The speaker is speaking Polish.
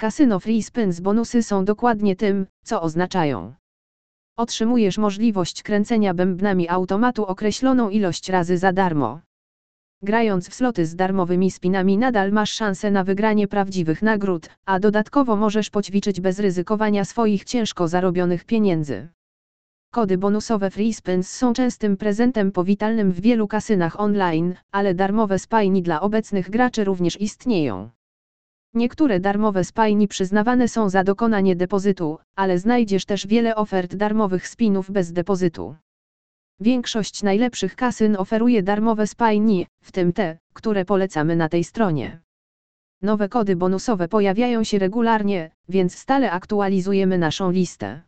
Kasyno Free Spins bonusy są dokładnie tym, co oznaczają. Otrzymujesz możliwość kręcenia bębnami automatu określoną ilość razy za darmo. Grając w sloty z darmowymi spinami nadal masz szansę na wygranie prawdziwych nagród, a dodatkowo możesz poćwiczyć bez ryzykowania swoich ciężko zarobionych pieniędzy. Kody bonusowe Free Spins są częstym prezentem powitalnym w wielu kasynach online, ale darmowe spajni dla obecnych graczy również istnieją. Niektóre darmowe spajni przyznawane są za dokonanie depozytu, ale znajdziesz też wiele ofert darmowych spinów bez depozytu. Większość najlepszych kasyn oferuje darmowe spajni, w tym te, które polecamy na tej stronie. Nowe kody bonusowe pojawiają się regularnie, więc stale aktualizujemy naszą listę.